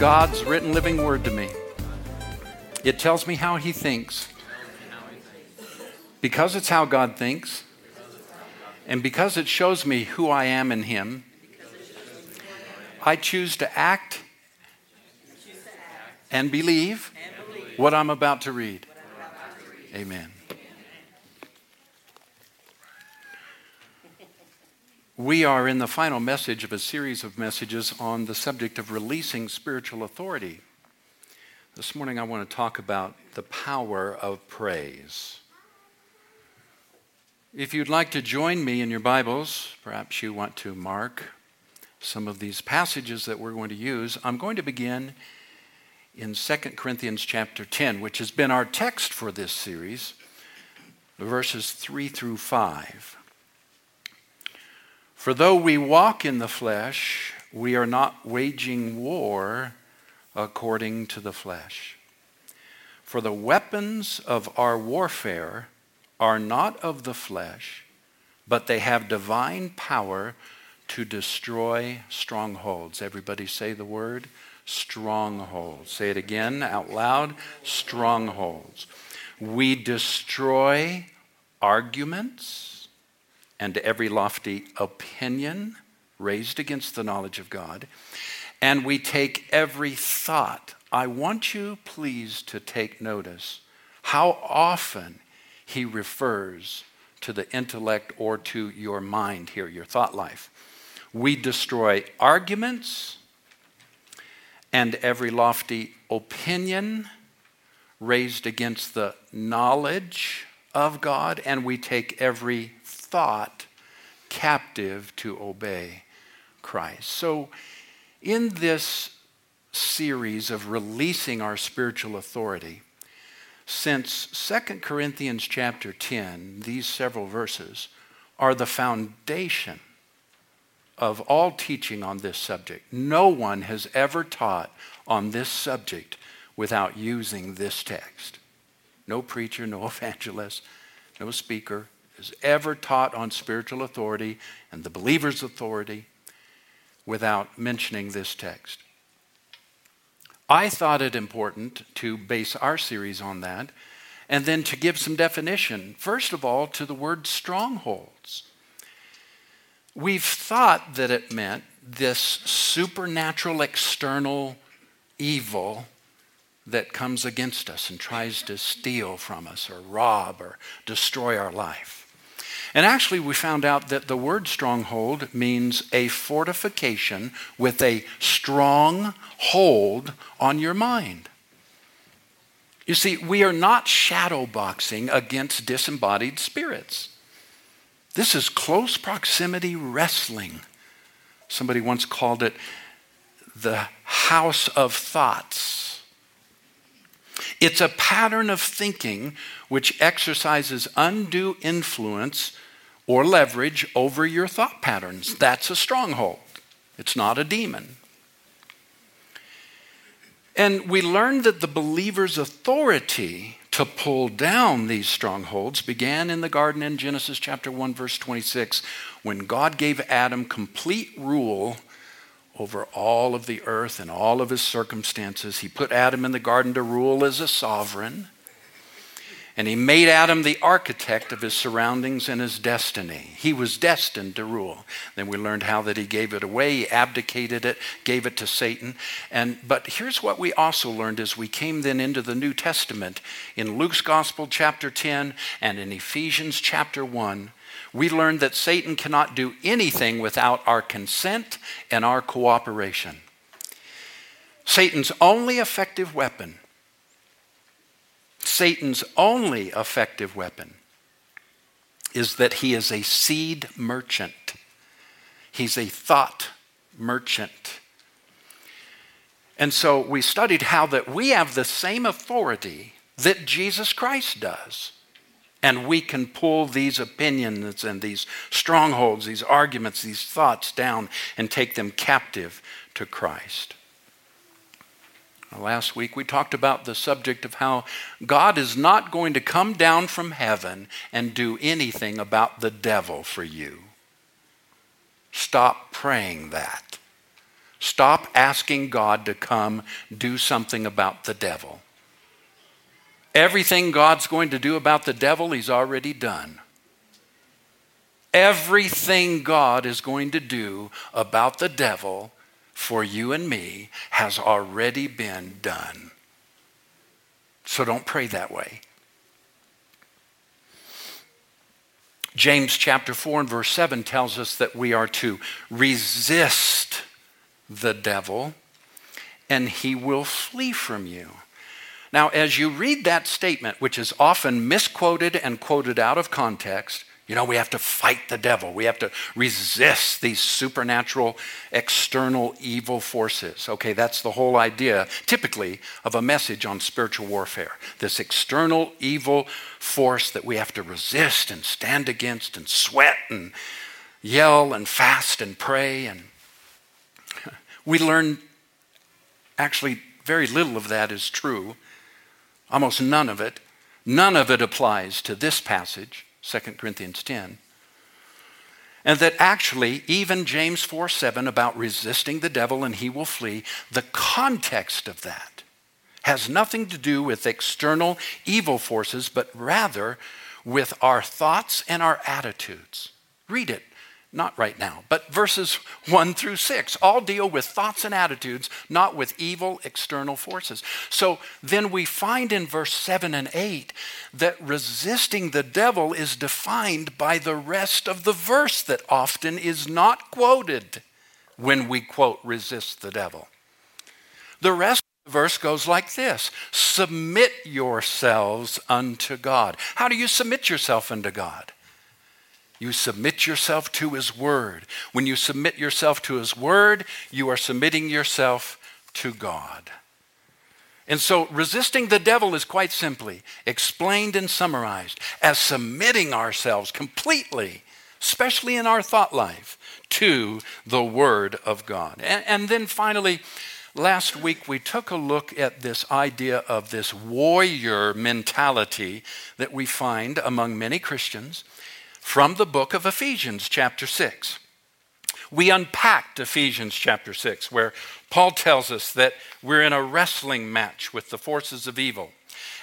God's written living word to me. It tells me how He thinks. Because it's how God thinks, and because it shows me who I am in Him, I choose to act and believe what I'm about to read. Amen. We are in the final message of a series of messages on the subject of releasing spiritual authority. This morning I want to talk about the power of praise. If you'd like to join me in your Bibles, perhaps you want to mark some of these passages that we're going to use. I'm going to begin in 2 Corinthians chapter 10, which has been our text for this series, verses 3 through 5. For though we walk in the flesh, we are not waging war according to the flesh. For the weapons of our warfare are not of the flesh, but they have divine power to destroy strongholds. Everybody say the word strongholds. Say it again out loud strongholds. We destroy arguments and every lofty opinion raised against the knowledge of God. And we take every thought. I want you, please, to take notice how often he refers to the intellect or to your mind here, your thought life. We destroy arguments and every lofty opinion raised against the knowledge of God, and we take every thought captive to obey Christ. So, in this series of releasing our spiritual authority, since 2 Corinthians chapter 10, these several verses are the foundation of all teaching on this subject. No one has ever taught on this subject without using this text. No preacher, no evangelist, no speaker, has ever taught on spiritual authority and the believer's authority without mentioning this text. I thought it important to base our series on that and then to give some definition, first of all, to the word strongholds. We've thought that it meant this supernatural external evil that comes against us and tries to steal from us or rob or destroy our life. And actually, we found out that the word stronghold means a fortification with a strong hold on your mind. You see, we are not shadow boxing against disembodied spirits. This is close proximity wrestling. Somebody once called it the house of thoughts. It's a pattern of thinking which exercises undue influence or leverage over your thought patterns. That's a stronghold, it's not a demon. And we learned that the believer's authority to pull down these strongholds began in the garden in Genesis chapter 1 verse 26 when God gave Adam complete rule over all of the earth and all of his circumstances. He put Adam in the garden to rule as a sovereign. And he made Adam the architect of his surroundings and his destiny. He was destined to rule. Then we learned how that he gave it away, he abdicated it, gave it to Satan. And but here's what we also learned as we came then into the New Testament in Luke's Gospel chapter 10 and in Ephesians chapter 1. We learned that Satan cannot do anything without our consent and our cooperation. Satan's only effective weapon Satan's only effective weapon is that he is a seed merchant. He's a thought merchant. And so we studied how that we have the same authority that Jesus Christ does. And we can pull these opinions and these strongholds, these arguments, these thoughts down and take them captive to Christ. Last week we talked about the subject of how God is not going to come down from heaven and do anything about the devil for you. Stop praying that. Stop asking God to come do something about the devil. Everything God's going to do about the devil, He's already done. Everything God is going to do about the devil for you and me has already been done. So don't pray that way. James chapter 4 and verse 7 tells us that we are to resist the devil and he will flee from you. Now, as you read that statement, which is often misquoted and quoted out of context, you know, we have to fight the devil. We have to resist these supernatural external evil forces. Okay, that's the whole idea, typically, of a message on spiritual warfare. This external evil force that we have to resist and stand against and sweat and yell and fast and pray. And we learn actually very little of that is true, almost none of it. None of it applies to this passage. 2 Corinthians 10. And that actually, even James 4 7 about resisting the devil and he will flee, the context of that has nothing to do with external evil forces, but rather with our thoughts and our attitudes. Read it not right now, but verses 1 through 6 all deal with thoughts and attitudes, not with evil external forces. So then we find in verse 7 and 8 that resisting the devil is defined by the rest of the verse that often is not quoted when we quote resist the devil. The rest of the verse goes like this Submit yourselves unto God. How do you submit yourself unto God? You submit yourself to His Word. When you submit yourself to His Word, you are submitting yourself to God. And so, resisting the devil is quite simply explained and summarized as submitting ourselves completely, especially in our thought life, to the Word of God. And, and then finally, last week we took a look at this idea of this warrior mentality that we find among many Christians from the book of Ephesians, chapter 6. We unpacked Ephesians chapter 6, where Paul tells us that we're in a wrestling match with the forces of evil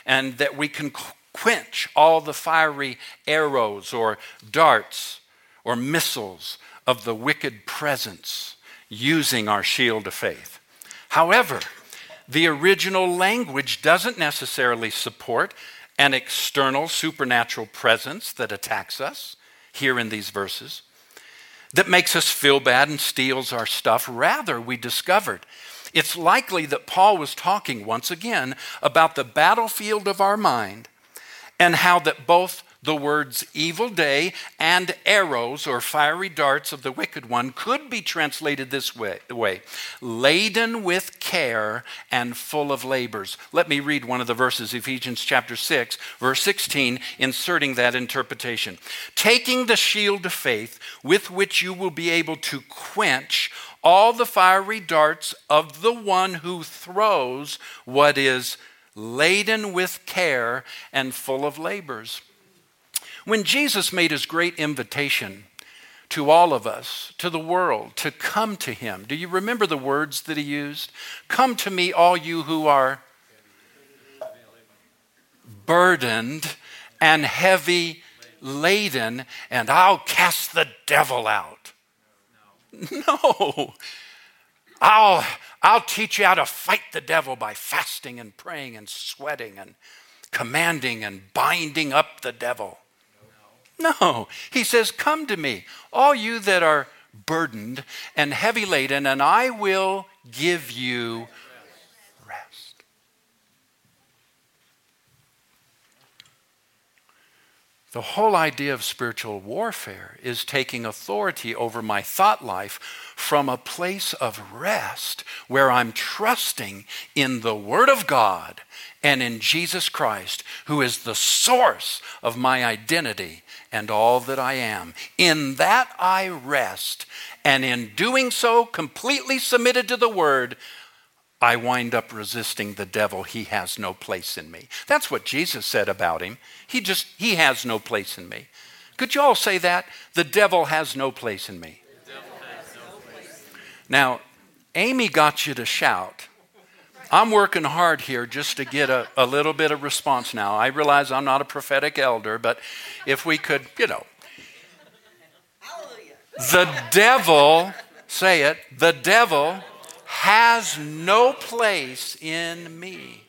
and that we can quench all the fiery arrows or darts or missiles of the wicked presence using our shield of faith. However, the original language doesn't necessarily support an external supernatural presence that attacks us here in these verses, that makes us feel bad and steals our stuff. Rather, we discovered it's likely that Paul was talking once again about the battlefield of our mind and how that both the words evil day and arrows or fiery darts of the wicked one could be translated this way, way laden with care and full of labors. Let me read one of the verses, Ephesians chapter 6, verse 16, inserting that interpretation. Taking the shield of faith with which you will be able to quench all the fiery darts of the one who throws what is laden with care and full of labors. When Jesus made his great invitation to all of us, to the world, to come to him, do you remember the words that he used? Come to me, all you who are burdened and heavy laden, and I'll cast the devil out. No. I'll, I'll teach you how to fight the devil by fasting and praying and sweating and commanding and binding up the devil. No. He says, Come to me, all you that are burdened and heavy laden, and I will give you rest. The whole idea of spiritual warfare is taking authority over my thought life from a place of rest where I'm trusting in the Word of God and in Jesus Christ, who is the source of my identity and all that I am. In that I rest, and in doing so, completely submitted to the word, I wind up resisting the devil. He has no place in me. That's what Jesus said about him. He just, he has no place in me. Could you all say that? The devil has no place in me. No place. Now, Amy got you to shout. I'm working hard here just to get a, a little bit of response now. I realize I'm not a prophetic elder, but if we could, you know. The devil, say it, the devil has no place in me.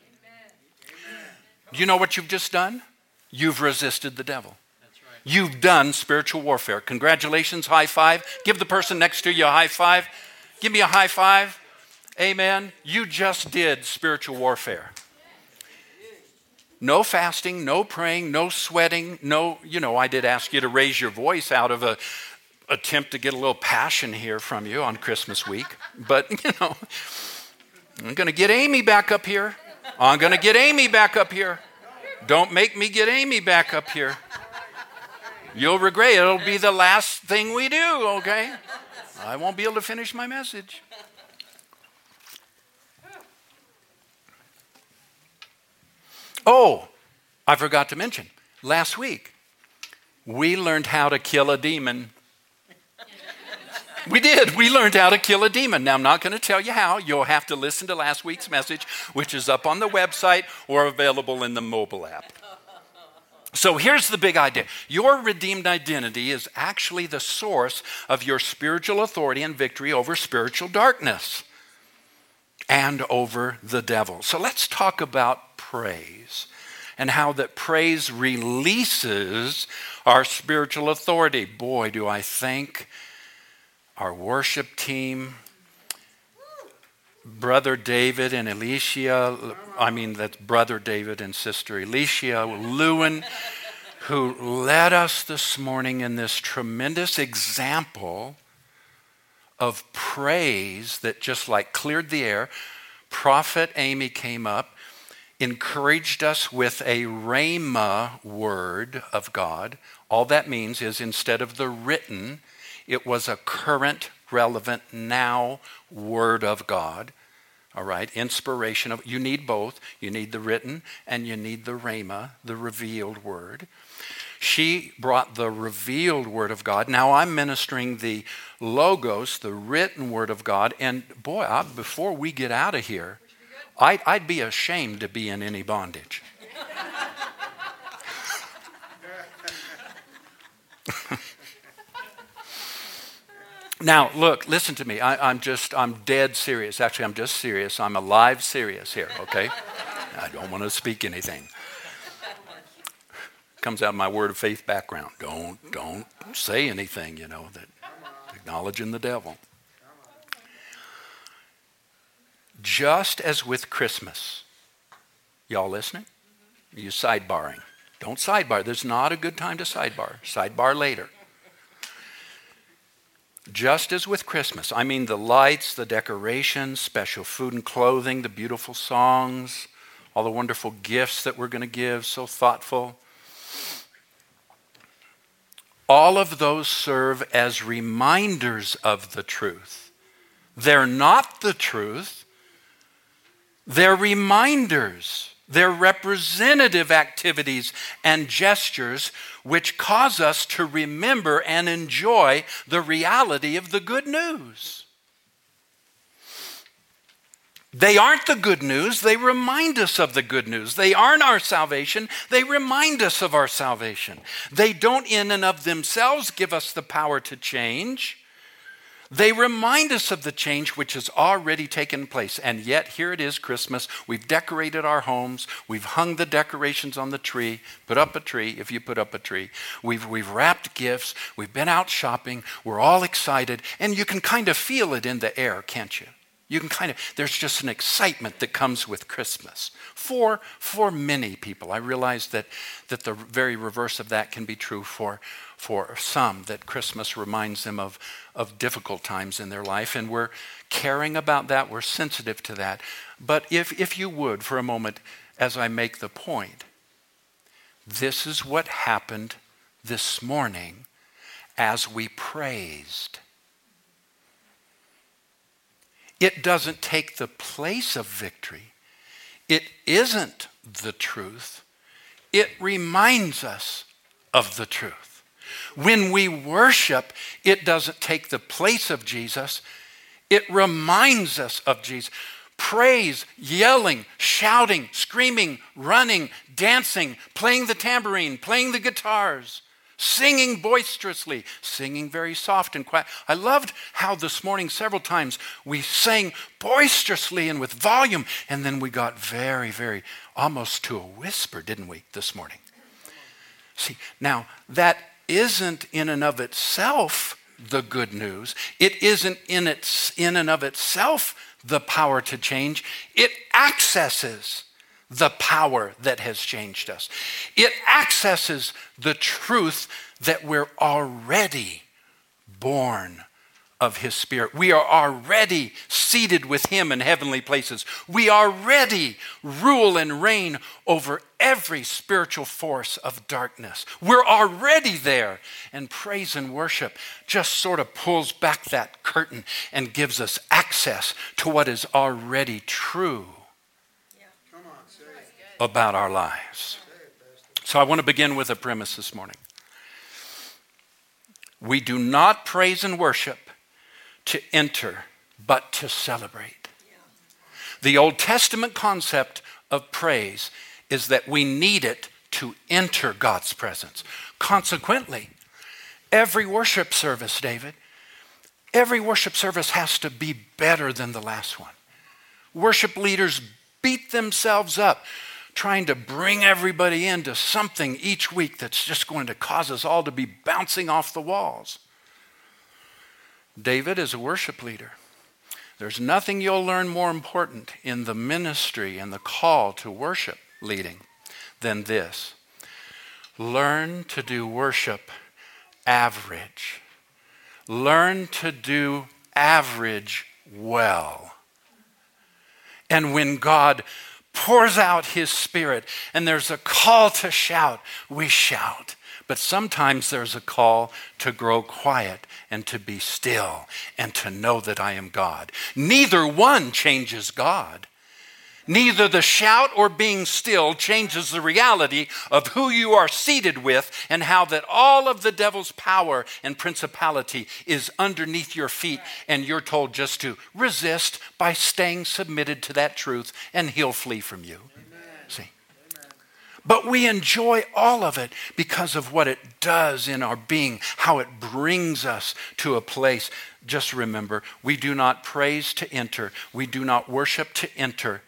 Do you know what you've just done? You've resisted the devil. You've done spiritual warfare. Congratulations, high five. Give the person next to you a high five. Give me a high five. Amen. You just did spiritual warfare. No fasting, no praying, no sweating, no, you know, I did ask you to raise your voice out of a attempt to get a little passion here from you on Christmas week. But, you know, I'm going to get Amy back up here. I'm going to get Amy back up here. Don't make me get Amy back up here. You'll regret it. It'll be the last thing we do, okay? I won't be able to finish my message. Oh, I forgot to mention, last week we learned how to kill a demon. We did. We learned how to kill a demon. Now, I'm not going to tell you how. You'll have to listen to last week's message, which is up on the website or available in the mobile app. So here's the big idea your redeemed identity is actually the source of your spiritual authority and victory over spiritual darkness and over the devil. So let's talk about praise and how that praise releases our spiritual authority. Boy, do I thank our worship team, Brother David and Alicia, I mean, that's Brother David and Sister Alicia Lewin, who led us this morning in this tremendous example of praise that just like cleared the air. Prophet Amy came up, encouraged us with a rhema word of God. All that means is instead of the written, it was a current, relevant, now Word of God. All right, inspiration of you need both. You need the written and you need the rhema, the revealed word. She brought the revealed word of God. Now I'm ministering the logos, the written word of God. And boy, I, before we get out of here, I'd, I'd be ashamed to be in any bondage. Now, look, listen to me. I, am just, I'm dead serious. Actually, I'm just serious. I'm alive serious here, okay? I don't want to speak anything. Comes out of my word of faith background. Don't, don't say anything, you know, that acknowledging the devil. Just as with Christmas, y'all listening? You sidebarring? Don't sidebar. There's not a good time to sidebar. Sidebar later. Just as with Christmas, I mean the lights, the decorations, special food and clothing, the beautiful songs, all the wonderful gifts that we're going to give, so thoughtful. All of those serve as reminders of the truth. They're not the truth, they're reminders. They're representative activities and gestures which cause us to remember and enjoy the reality of the good news. They aren't the good news, they remind us of the good news. They aren't our salvation, they remind us of our salvation. They don't, in and of themselves, give us the power to change. They remind us of the change which has already taken place. And yet, here it is Christmas. We've decorated our homes. We've hung the decorations on the tree. Put up a tree if you put up a tree. We've, we've wrapped gifts. We've been out shopping. We're all excited. And you can kind of feel it in the air, can't you? You can kind of, there's just an excitement that comes with Christmas. For, for many people. I realize that, that the very reverse of that can be true for, for some, that Christmas reminds them of, of difficult times in their life. And we're caring about that, we're sensitive to that. But if, if you would, for a moment, as I make the point, this is what happened this morning as we praised. It doesn't take the place of victory. It isn't the truth. It reminds us of the truth. When we worship, it doesn't take the place of Jesus, It reminds us of Jesus. Praise, yelling, shouting, screaming, running, dancing, playing the tambourine, playing the guitars, singing boisterously, singing very soft and quiet. I loved how this morning, several times, we sang boisterously and with volume, and then we got very, very, almost to a whisper, didn't we, this morning? See, now that isn't in and of itself the good news. It isn't in, its, in and of itself the power to change. It accesses the power that has changed us. It accesses the truth that we're already born of his spirit. We are already seated with him in heavenly places. We already rule and reign over every spiritual force of darkness. We're already there. And praise and worship just sort of pulls back that curtain and gives us access to what is already true about our lives. So I want to begin with a premise this morning. We do not praise and worship to enter, but to celebrate. The Old Testament concept of praise is that we need it to enter God's presence. Consequently, every worship service, David, every worship service has to be better than the last one. Worship leaders beat themselves up trying to bring everybody into something each week that's just going to cause us all to be bouncing off the walls. David is a worship leader. There's nothing you'll learn more important in the ministry and the call to worship leading than this. Learn to do worship average. Learn to do average well. And when God pours out his spirit and there's a call to shout, we shout. But sometimes there's a call to grow quiet and to be still and to know that I am God. Neither one changes God. Neither the shout or being still changes the reality of who you are seated with and how that all of the devil's power and principality is underneath your feet. And you're told just to resist by staying submitted to that truth, and he'll flee from you. But we enjoy all of it because of what it does in our being, how it brings us to a place. Just remember, we do not praise to enter, we do not worship to enter,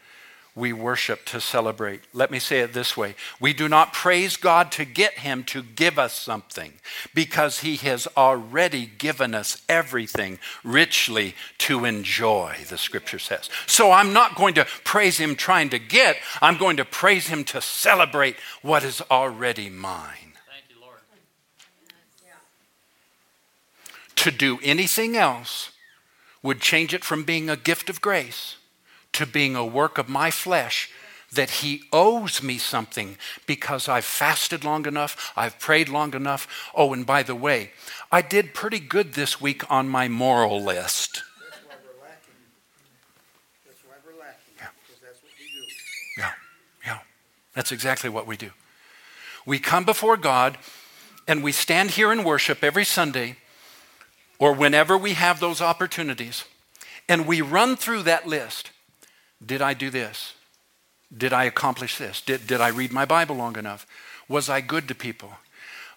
we worship to celebrate. Let me say it this way We do not praise God to get Him to give us something because He has already given us everything richly to enjoy, the scripture says. So I'm not going to praise Him trying to get, I'm going to praise Him to celebrate what is already mine. Thank you, Lord. To do anything else would change it from being a gift of grace to being a work of my flesh that he owes me something because I've fasted long enough, I've prayed long enough. Oh, and by the way, I did pretty good this week on my moral list. That's why we're lacking. That's why we're lacking. Yeah. Because that's what we do. Yeah, yeah. That's exactly what we do. We come before God and we stand here and worship every Sunday or whenever we have those opportunities, and we run through that list. Did I do this? Did I accomplish this? Did, did I read my Bible long enough? Was I good to people?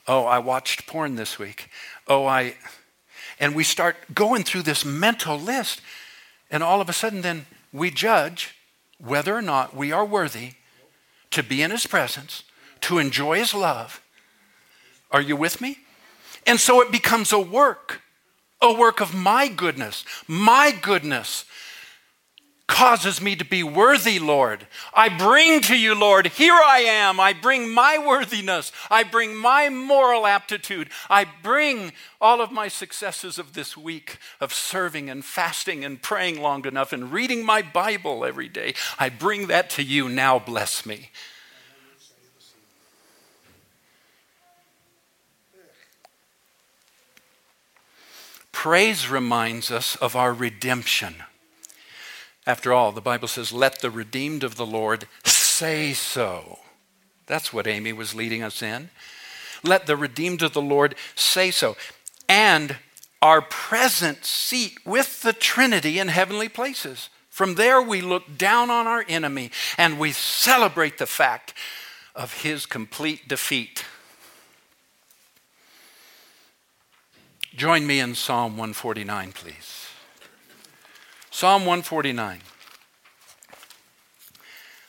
Oh, I watched porn this week. Oh, I. And we start going through this mental list, and all of a sudden, then we judge whether or not we are worthy to be in His presence, to enjoy His love. Are you with me? And so it becomes a work, a work of my goodness, my goodness causes me to be worthy, Lord. I bring to you, Lord, here I am. I bring my worthiness. I bring my moral aptitude. I bring all of my successes of this week of serving and fasting and praying long enough and reading my Bible every day. I bring that to you. Now bless me. Praise reminds us of our redemption. After all, the Bible says, let the redeemed of the Lord say so. That's what Amy was leading us in. Let the redeemed of the Lord say so. And our present seat with the Trinity in heavenly places. From there, we look down on our enemy and we celebrate the fact of his complete defeat. Join me in Psalm 149, please. Psalm 149.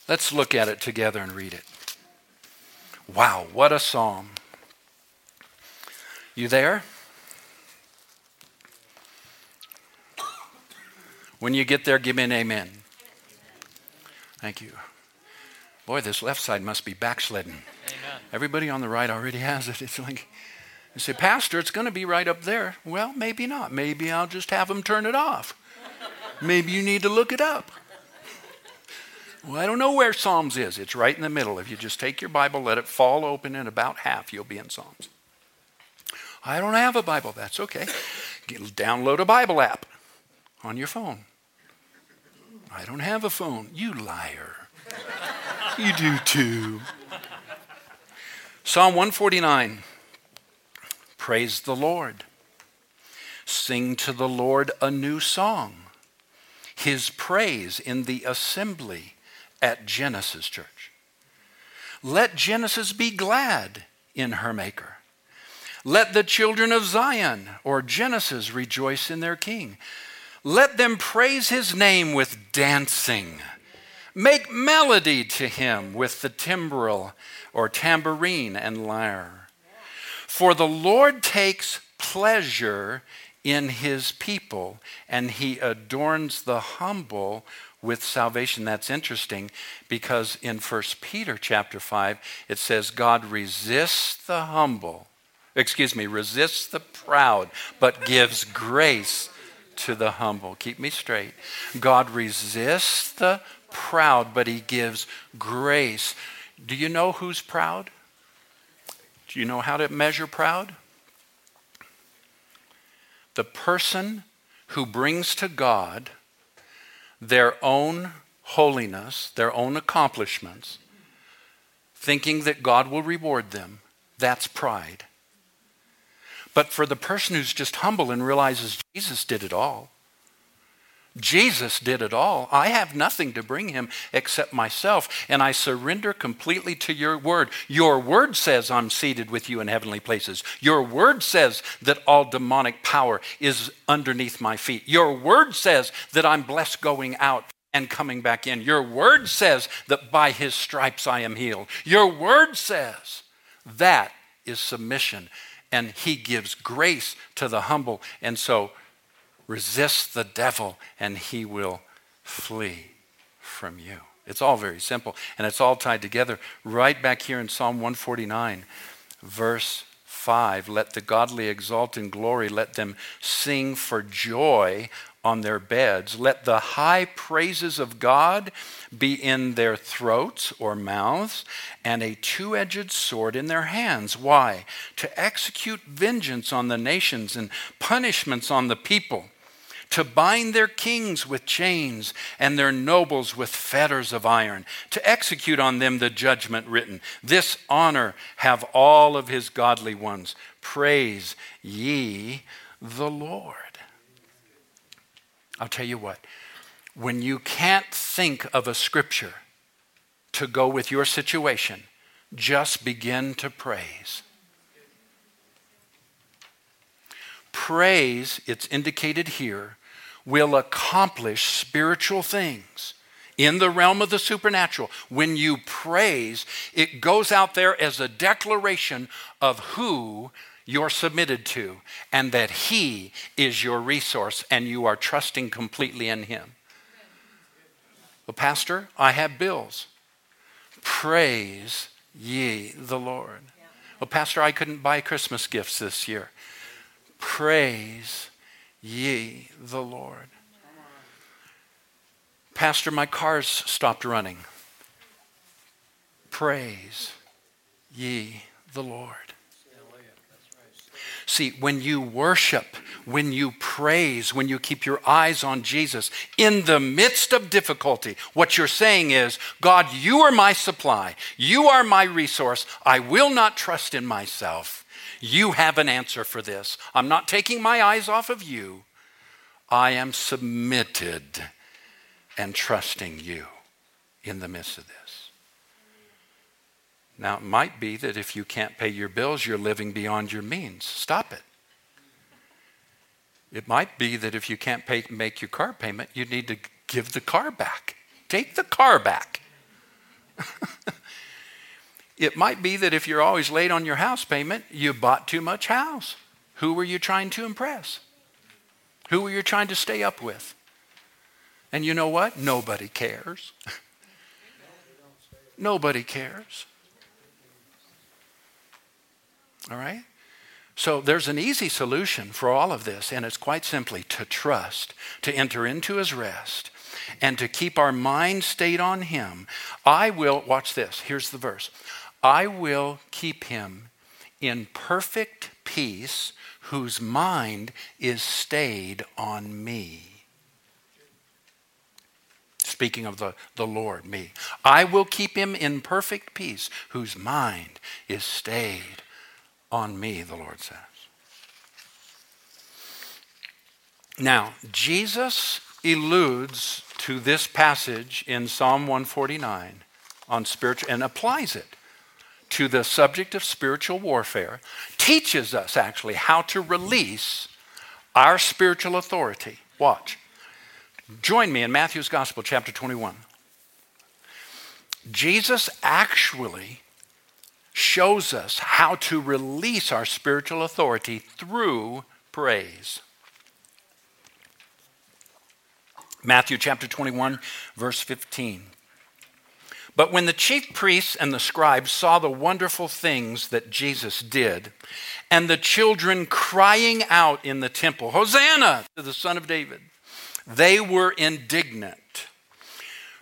Let's look at it together and read it. Wow, what a psalm. You there? When you get there, give me an amen. Thank you. Boy, this left side must be backsliding. Amen. Everybody on the right already has it. It's like, you say, Pastor, it's going to be right up there. Well, maybe not. Maybe I'll just have them turn it off. Maybe you need to look it up. Well, I don't know where Psalms is. It's right in the middle. If you just take your Bible, let it fall open in about half, you'll be in Psalms. I don't have a Bible. That's okay. Download a Bible app on your phone. I don't have a phone. You liar. you do too. Psalm 149 Praise the Lord. Sing to the Lord a new song. His praise in the assembly at Genesis Church. Let Genesis be glad in her Maker. Let the children of Zion or Genesis rejoice in their King. Let them praise his name with dancing. Make melody to him with the timbrel or tambourine and lyre. For the Lord takes pleasure in his people, and he adorns the humble with salvation. That's interesting because in 1 Peter chapter 5, it says, God resists the humble, excuse me, resists the proud, but gives grace to the humble. Keep me straight. God resists the proud, but he gives grace. Do you know who's proud? Do you know how to measure proud? The person who brings to God their own holiness, their own accomplishments, thinking that God will reward them, that's pride. But for the person who's just humble and realizes Jesus did it all, Jesus did it all. I have nothing to bring him except myself, and I surrender completely to your word. Your word says I'm seated with you in heavenly places. Your word says that all demonic power is underneath my feet. Your word says that I'm blessed going out and coming back in. Your word says that by his stripes I am healed. Your word says that is submission, and he gives grace to the humble. And so, Resist the devil, and he will flee from you. It's all very simple, and it's all tied together right back here in Psalm 149, verse 5. Let the godly exult in glory, let them sing for joy on their beds. Let the high praises of God be in their throats or mouths, and a two edged sword in their hands. Why? To execute vengeance on the nations and punishments on the people to bind their kings with chains and their nobles with fetters of iron, to execute on them the judgment written. This honor have all of his godly ones. Praise ye the Lord. I'll tell you what, when you can't think of a scripture to go with your situation, just begin to praise. Praise, it's indicated here, will accomplish spiritual things in the realm of the supernatural. When you praise, it goes out there as a declaration of who you're submitted to and that He is your resource and you are trusting completely in Him. Well, Pastor, I have bills. Praise ye the Lord. Well, Pastor, I couldn't buy Christmas gifts this year. Praise ye the Lord. Pastor, my car's stopped running. Praise ye the Lord. See, when you worship, when you praise, when you keep your eyes on Jesus in the midst of difficulty, what you're saying is, God, you are my supply. You are my resource. I will not trust in myself. You have an answer for this. I'm not taking my eyes off of you. I am submitted and trusting you in the midst of this. Now, it might be that if you can't pay your bills, you're living beyond your means. Stop it. It might be that if you can't pay, make your car payment, you need to give the car back. Take the car back. it might be that if you're always late on your house payment, you bought too much house. Who were you trying to impress? Who were you trying to stay up with? And you know what? Nobody cares. Nobody cares. All right? So there's an easy solution for all of this, and it's quite simply to trust, to enter into his rest, and to keep our mind stayed on him. I will, watch this, here's the verse I will keep him in perfect peace whose mind is stayed on me. Speaking of the, the Lord, me. I will keep him in perfect peace whose mind is stayed on me, the Lord says. Now, Jesus alludes to this passage in Psalm 149 on spiritual and applies it to the subject of spiritual warfare, teaches us actually how to release our spiritual authority. Watch. Join me in Matthew's Gospel, chapter 21. Jesus actually shows us how to release our spiritual authority through praise. Matthew chapter 21, verse 15. But when the chief priests and the scribes saw the wonderful things that Jesus did, and the children crying out in the temple, Hosanna to the Son of David, they were indignant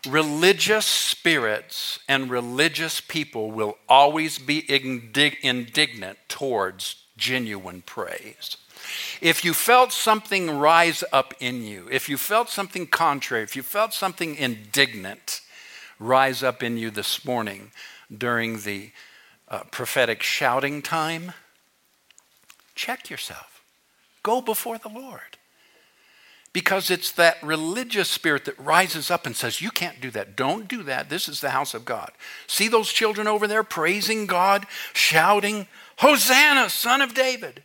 religious spirits and religious people will always be indignant towards genuine praise. If you felt something rise up in you, if you felt something contrary, if you felt something indignant rise up in you this morning during the uh, prophetic shouting time, check yourself. Go before the Lord because it's that religious spirit that rises up and says, You can't do that. Don't do that. This is the house of God. See those children over there praising God, shouting, Hosanna, son of David.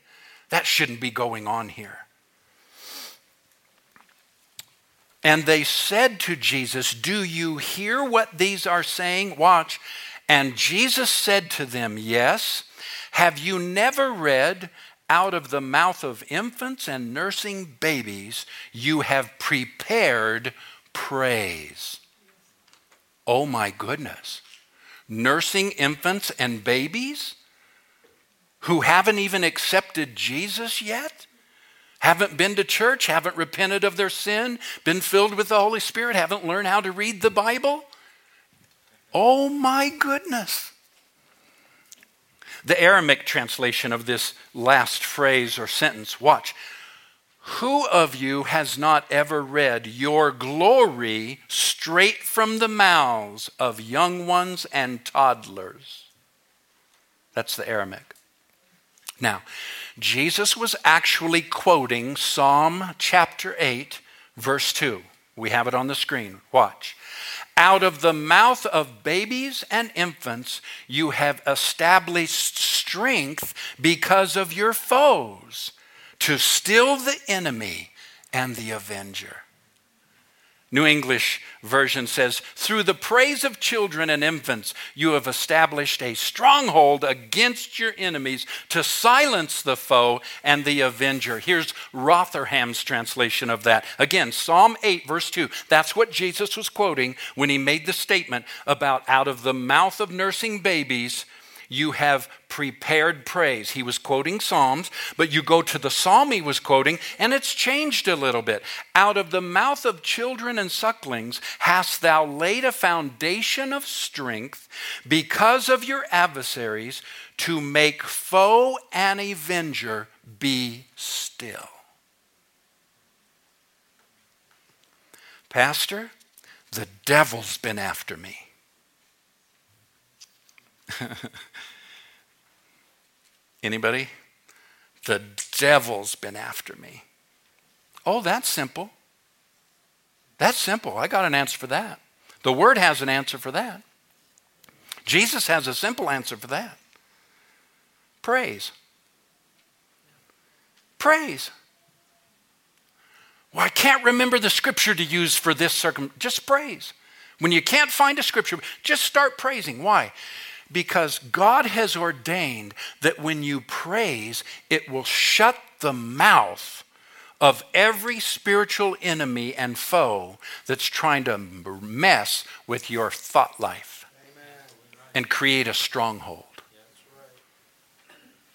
That shouldn't be going on here. And they said to Jesus, Do you hear what these are saying? Watch. And Jesus said to them, Yes. Have you never read out of the mouth of infants and nursing babies, you have prepared praise. Oh my goodness. Nursing infants and babies who haven't even accepted Jesus yet? Haven't been to church, haven't repented of their sin, been filled with the Holy Spirit, haven't learned how to read the Bible? Oh my goodness. The Aramaic translation of this last phrase or sentence, watch. Who of you has not ever read your glory straight from the mouths of young ones and toddlers? That's the Aramaic. Now, Jesus was actually quoting Psalm chapter 8, verse 2. We have it on the screen. Watch. Out of the mouth of babies and infants, you have established strength because of your foes to still the enemy and the avenger. New English Version says, Through the praise of children and infants, you have established a stronghold against your enemies to silence the foe and the avenger. Here's Rotherham's translation of that. Again, Psalm 8, verse 2. That's what Jesus was quoting when he made the statement about out of the mouth of nursing babies, you have prepared praise. He was quoting Psalms, but you go to the psalm he was quoting, and it's changed a little bit. Out of the mouth of children and sucklings hast thou laid a foundation of strength because of your adversaries to make foe and avenger be still. Pastor, the devil's been after me. Anybody? The devil's been after me. Oh, that's simple. That's simple. I got an answer for that. The Word has an answer for that. Jesus has a simple answer for that praise. Praise. Well, I can't remember the scripture to use for this circum. Just praise. When you can't find a scripture, just start praising. Why? Because God has ordained that when you praise, it will shut the mouth of every spiritual enemy and foe that's trying to mess with your thought life and create a stronghold.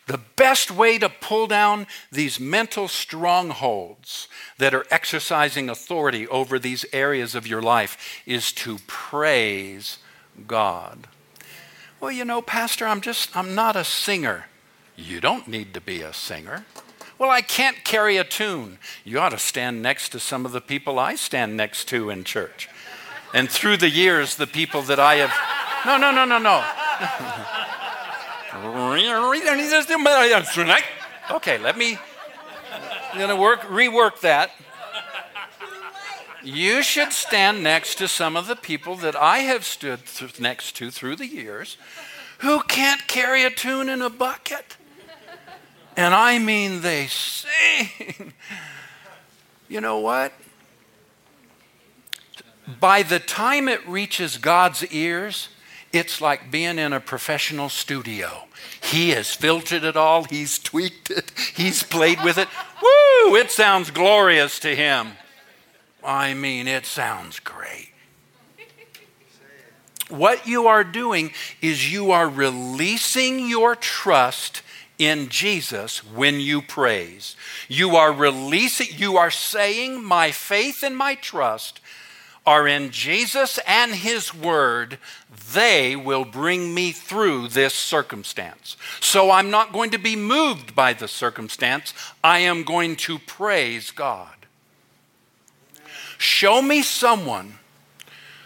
The best way to pull down these mental strongholds that are exercising authority over these areas of your life is to praise God. Well, you know, Pastor, I'm just, I'm not a singer. You don't need to be a singer. Well, I can't carry a tune. You ought to stand next to some of the people I stand next to in church. And through the years, the people that I have. No, no, no, no, no. okay, let me. I'm going to work, rework that. You should stand next to some of the people that I have stood th- next to through the years who can't carry a tune in a bucket. And I mean, they sing. You know what? By the time it reaches God's ears, it's like being in a professional studio. He has filtered it all, he's tweaked it, he's played with it. Woo! It sounds glorious to him. I mean, it sounds great. What you are doing is you are releasing your trust in Jesus when you praise. You are releasing, you are saying, My faith and my trust are in Jesus and His Word. They will bring me through this circumstance. So I'm not going to be moved by the circumstance, I am going to praise God. Show me someone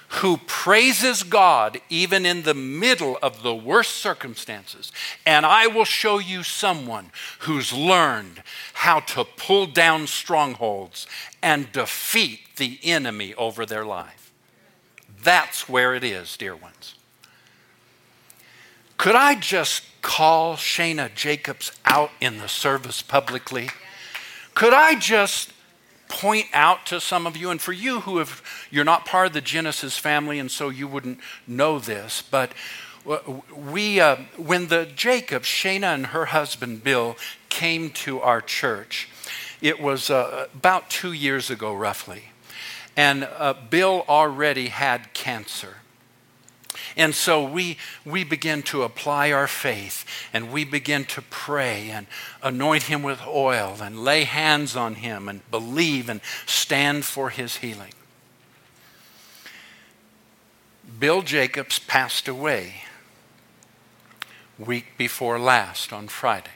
who praises God even in the middle of the worst circumstances. And I will show you someone who's learned how to pull down strongholds and defeat the enemy over their life. That's where it is, dear ones. Could I just call Shana Jacobs out in the service publicly? Could I just point out to some of you, and for you who have, you're not part of the Genesis family, and so you wouldn't know this, but we, uh, when the Jacob, Shana and her husband Bill came to our church, it was uh, about two years ago, roughly, and uh, Bill already had cancer. And so we, we begin to apply our faith and we begin to pray and anoint him with oil and lay hands on him and believe and stand for his healing. Bill Jacobs passed away week before last on Friday.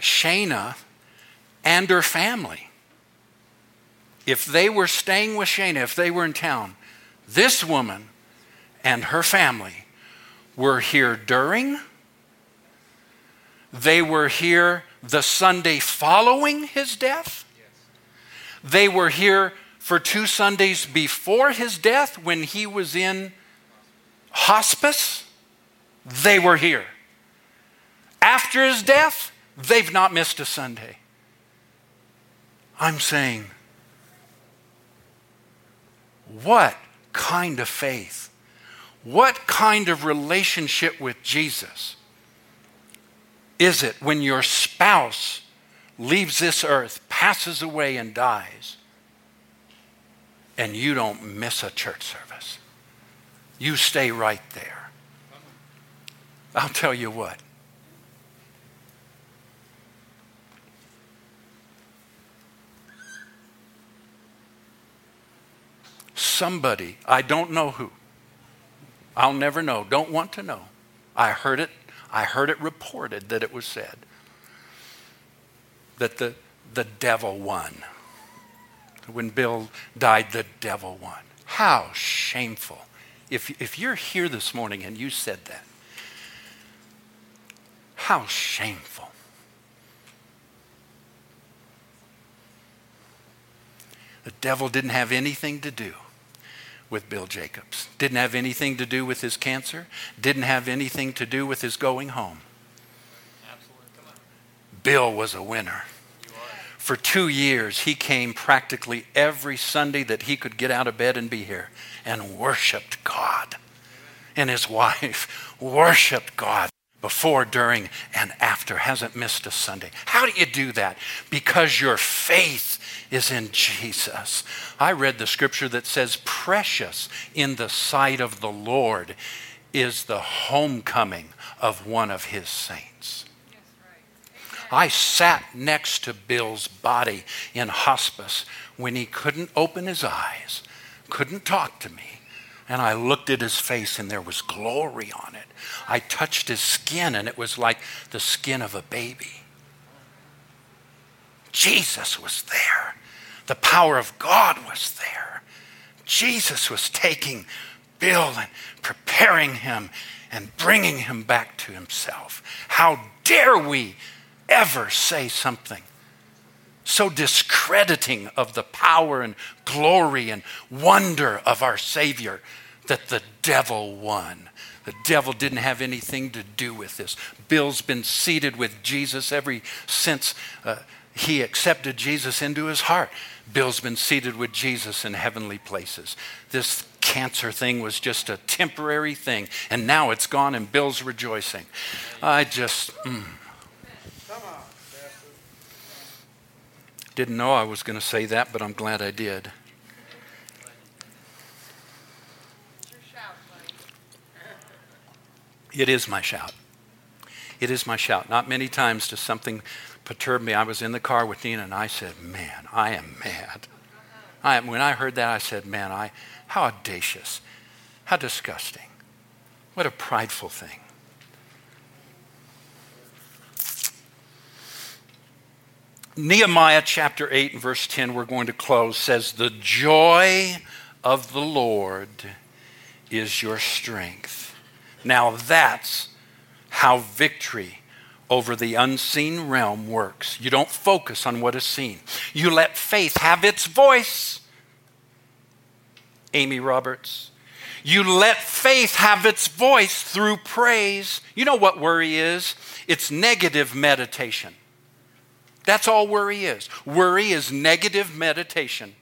Shana and her family if they were staying with Shana, if they were in town, this woman and her family were here during, they were here the Sunday following his death, they were here for two Sundays before his death when he was in hospice. They were here. After his death, they've not missed a Sunday. I'm saying, what kind of faith? What kind of relationship with Jesus is it when your spouse leaves this earth, passes away, and dies, and you don't miss a church service? You stay right there. I'll tell you what. Somebody, I don't know who. I'll never know, don't want to know. I heard it, I heard it reported that it was said that the, the devil won. When Bill died, the devil won. How shameful. If, if you're here this morning and you said that, how shameful. The devil didn't have anything to do with Bill Jacobs. Didn't have anything to do with his cancer. Didn't have anything to do with his going home. Bill was a winner. For two years, he came practically every Sunday that he could get out of bed and be here and worshiped God. And his wife worshiped God before, during, and after. Hasn't missed a Sunday. How do you do that? Because your faith is in Jesus. I read the scripture that says, Precious in the sight of the Lord is the homecoming of one of his saints. I sat next to Bill's body in hospice when he couldn't open his eyes, couldn't talk to me. And I looked at his face and there was glory on it. I touched his skin and it was like the skin of a baby. Jesus was there. The power of God was there. Jesus was taking Bill and preparing him and bringing him back to himself. How dare we ever say something so discrediting of the power and glory and wonder of our Savior that the devil won. The devil didn't have anything to do with this. Bill's been seated with Jesus ever since uh, he accepted Jesus into his heart. Bill's been seated with Jesus in heavenly places. This cancer thing was just a temporary thing, and now it's gone, and Bill's rejoicing. I just. Mm. Didn't know I was going to say that, but I'm glad I did. It is my shout. It is my shout. Not many times does something perturb me. I was in the car with Nina and I said, Man, I am mad. I, when I heard that, I said, Man, I, how audacious. How disgusting. What a prideful thing. Nehemiah chapter 8 and verse 10, we're going to close, says, The joy of the Lord is your strength. Now that's how victory over the unseen realm works. You don't focus on what is seen, you let faith have its voice. Amy Roberts. You let faith have its voice through praise. You know what worry is? It's negative meditation. That's all worry is. Worry is negative meditation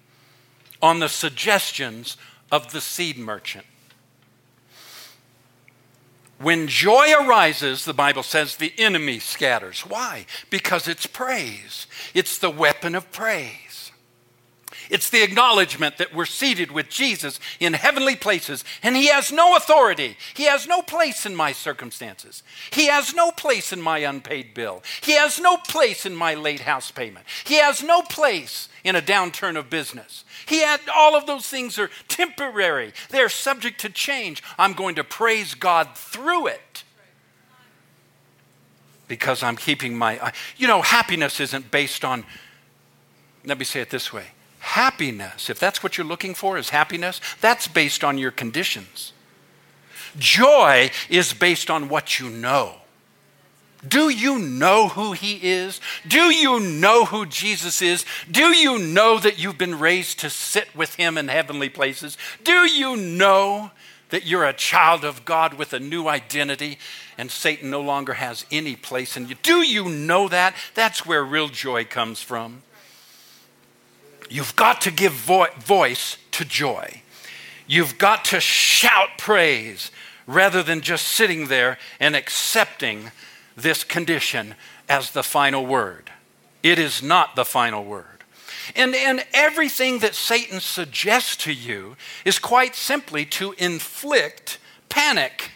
on the suggestions of the seed merchant. When joy arises, the Bible says the enemy scatters. Why? Because it's praise, it's the weapon of praise. It's the acknowledgement that we're seated with Jesus in heavenly places and He has no authority. He has no place in my circumstances. He has no place in my unpaid bill. He has no place in my late house payment. He has no place in a downturn of business. He had all of those things are temporary. They're subject to change. I'm going to praise God through it because I'm keeping my you know happiness isn't based on let me say it this way Happiness, if that's what you're looking for, is happiness, that's based on your conditions. Joy is based on what you know. Do you know who He is? Do you know who Jesus is? Do you know that you've been raised to sit with Him in heavenly places? Do you know that you're a child of God with a new identity and Satan no longer has any place in you? Do you know that? That's where real joy comes from. You've got to give vo- voice to joy. You've got to shout praise rather than just sitting there and accepting this condition as the final word. It is not the final word. And, and everything that Satan suggests to you is quite simply to inflict panic.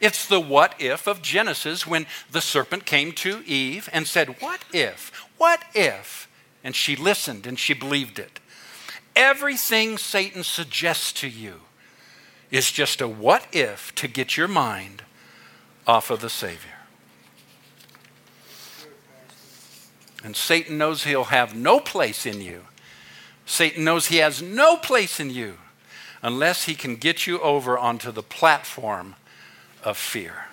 It's the what if of Genesis when the serpent came to Eve and said, What if? What if? And she listened and she believed it. Everything Satan suggests to you is just a what if to get your mind off of the Savior. And Satan knows he'll have no place in you. Satan knows he has no place in you unless he can get you over onto the platform of fear.